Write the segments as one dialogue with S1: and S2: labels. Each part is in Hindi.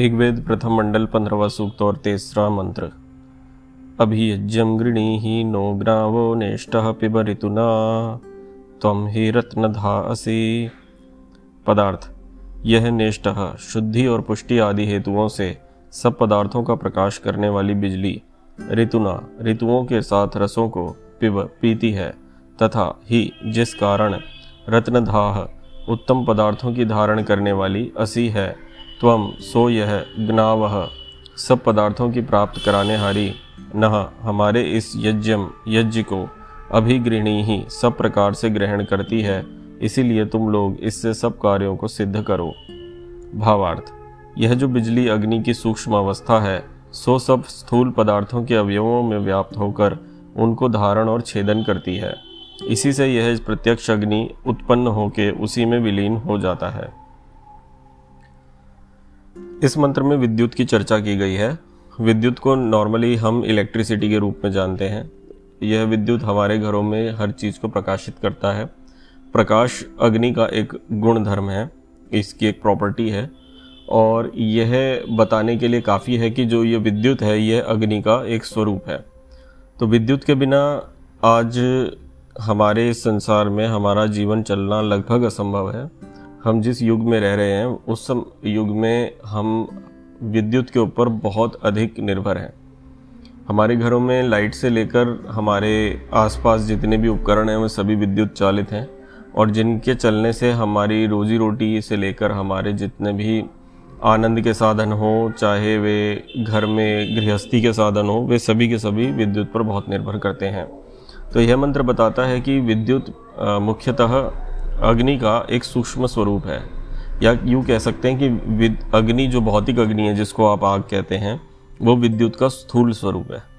S1: ऋग्वेद प्रथम मंडल पंद्रहवा सूक्त और तीसरा मंत्र। अभियज्यम गृणीहि नो ग्रावो नेष्ट पिब ऋतुना तम ही रत्नधा असी। पदार्थ, यह नेष्ट शुद्धि और पुष्टि आदि हेतुओं से सब पदार्थों का प्रकाश करने वाली बिजली, ऋतुना, ऋतुओं के साथ रसों को पिब, पीती है, तथा ही जिस कारण रत्नधाह उत्तम पदार्थों की धारण करने वाली असी है त्वम सो यह ज्ञाव। सब पदार्थों की प्राप्त कराने हारी, न, हमारे इस यज्ञम, यज्ञ को अभिगृणी ही सब प्रकार से ग्रहण करती है, इसीलिए तुम लोग इससे सब कार्यों को सिद्ध करो। भावार्थ, यह जो बिजली अग्नि की सूक्ष्म अवस्था है, सो सब स्थूल पदार्थों के अवयवों में व्याप्त होकर उनको धारण और छेदन करती है। इसी से यह प्रत्यक्ष अग्नि उत्पन्न होकर उसी में विलीन हो जाता है। इस मंत्र में विद्युत की चर्चा की गई है। विद्युत को नॉर्मली हम इलेक्ट्रिसिटी के रूप में जानते हैं। यह विद्युत हमारे घरों में हर चीज़ को प्रकाशित करता है। प्रकाश अग्नि का एक गुण धर्म है, इसकी एक प्रॉपर्टी है। और यह बताने के लिए काफ़ी है कि जो ये विद्युत है, यह अग्नि का एक स्वरूप है। तो विद्युत के बिना आज हमारे संसार में हमारा जीवन चलना लगभग असंभव है। हम जिस युग में रह रहे हैं, उस सम युग में हम विद्युत के ऊपर बहुत अधिक निर्भर हैं। हमारे घरों में लाइट से लेकर हमारे आसपास जितने भी उपकरण हैं, वो सभी विद्युत चालित हैं और जिनके चलने से हमारी रोजी रोटी से लेकर हमारे जितने भी आनंद के साधन हो, चाहे वे घर में गृहस्थी के साधन हो, वे सभी के सभी विद्युत पर बहुत निर्भर करते हैं। तो यह मंत्र बताता है कि विद्युत मुख्यतः अग्नि का एक सूक्ष्म स्वरूप है। या यूँ कह सकते हैं कि अग्नि जो भौतिक अग्नि है, जिसको आप आग कहते हैं, वो विद्युत का स्थूल स्वरूप है।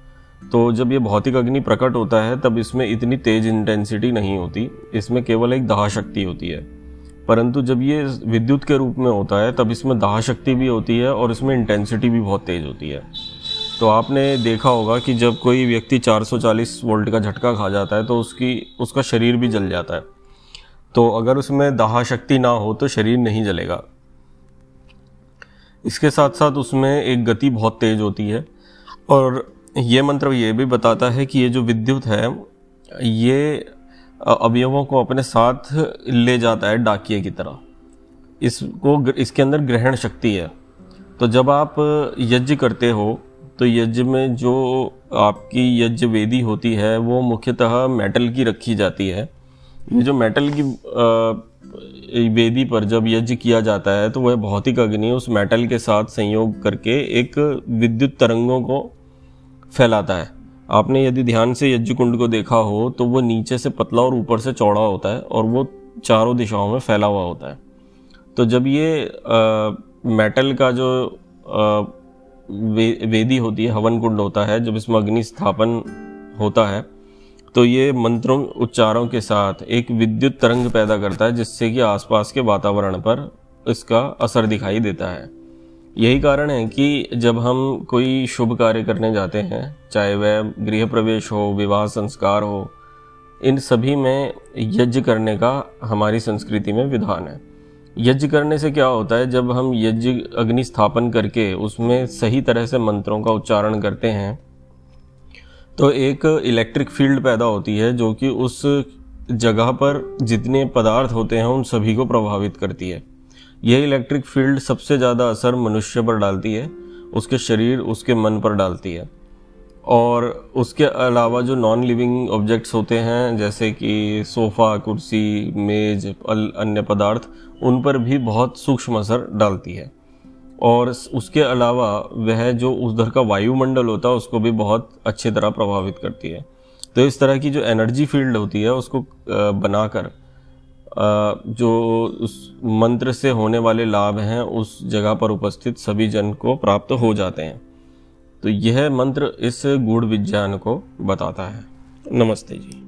S1: तो जब ये भौतिक अग्नि प्रकट होता है, तब इसमें इतनी तेज इंटेंसिटी नहीं होती। इसमें केवल एक दाह शक्ति होती है। परंतु जब ये विद्युत के रूप में होता है, तब इसमें दाह शक्ति भी होती है और इसमें इंटेंसिटी भी बहुत तेज होती है। तो आपने देखा होगा कि जब कोई व्यक्ति 440 वोल्ट का झटका खा जाता है तो उसकी, उसका शरीर भी जल जाता है। तो अगर उसमें दाह शक्ति ना हो तो शरीर नहीं जलेगा। इसके साथ साथ उसमें एक गति बहुत तेज होती है और ये मंत्र ये भी बताता है कि ये जो विद्युत है, ये अवयवों को अपने साथ ले जाता है डाकिए की तरह। इसको इसके अंदर ग्रहण शक्ति है। तो जब आप यज्ञ करते हो तो यज्ञ में जो आपकी यज्ञ वेदी होती है, वो मुख्यतः मेटल की रखी जाती है। ये जो मेटल की वेदी पर जब यज्ञ किया जाता है तो वह भौतिक अग्नि उस मेटल के साथ संयोग करके एक विद्युत तरंगों को फैलाता है। आपने यदि ध्यान से यज्ञ कुंड को देखा हो तो वो नीचे से पतला और ऊपर से चौड़ा होता है और वो चारों दिशाओं में फैला हुआ होता है। तो जब ये आ, मेटल का जो आ, वे, वेदी होती है हवन कुंड होता है जब इसमें अग्नि स्थापन होता है तो ये मंत्रों, उच्चारों के साथ एक विद्युत तरंग पैदा करता है, जिससे कि आसपास के वातावरण पर इसका असर दिखाई देता है। यही कारण है कि जब हम कोई शुभ कार्य करने जाते हैं, चाहे वह गृह प्रवेश हो, विवाह संस्कार हो, इन सभी में यज्ञ करने का हमारी संस्कृति में विधान है। यज्ञ करने से क्या होता है, जब हम यज्ञ अग्नि स्थापन करके उसमें सही तरह से मंत्रों का उच्चारण करते हैं तो एक इलेक्ट्रिक फ़ील्ड पैदा होती है जो कि उस जगह पर जितने पदार्थ होते हैं, उन सभी को प्रभावित करती है। यह इलेक्ट्रिक फ़ील्ड सबसे ज़्यादा असर मनुष्य पर डालती है, उसके शरीर, उसके मन पर डालती है। और उसके अलावा जो नॉन लिविंग ऑब्जेक्ट्स होते हैं, जैसे कि सोफ़ा, कुर्सी, मेज अन्य पदार्थ, उन पर भी बहुत सूक्ष्म असर डालती है। और उसके अलावा वह जो उधर का वायुमंडल होता है, उसको भी बहुत अच्छी तरह प्रभावित करती है। तो इस तरह की जो एनर्जी फ़ील्ड होती है, उसको बनाकर जो उस मंत्र से होने वाले लाभ हैं, उस जगह पर उपस्थित सभी जन को प्राप्त हो जाते हैं। तो यह मंत्र इस गुड़ विज्ञान को बताता है। नमस्ते जी।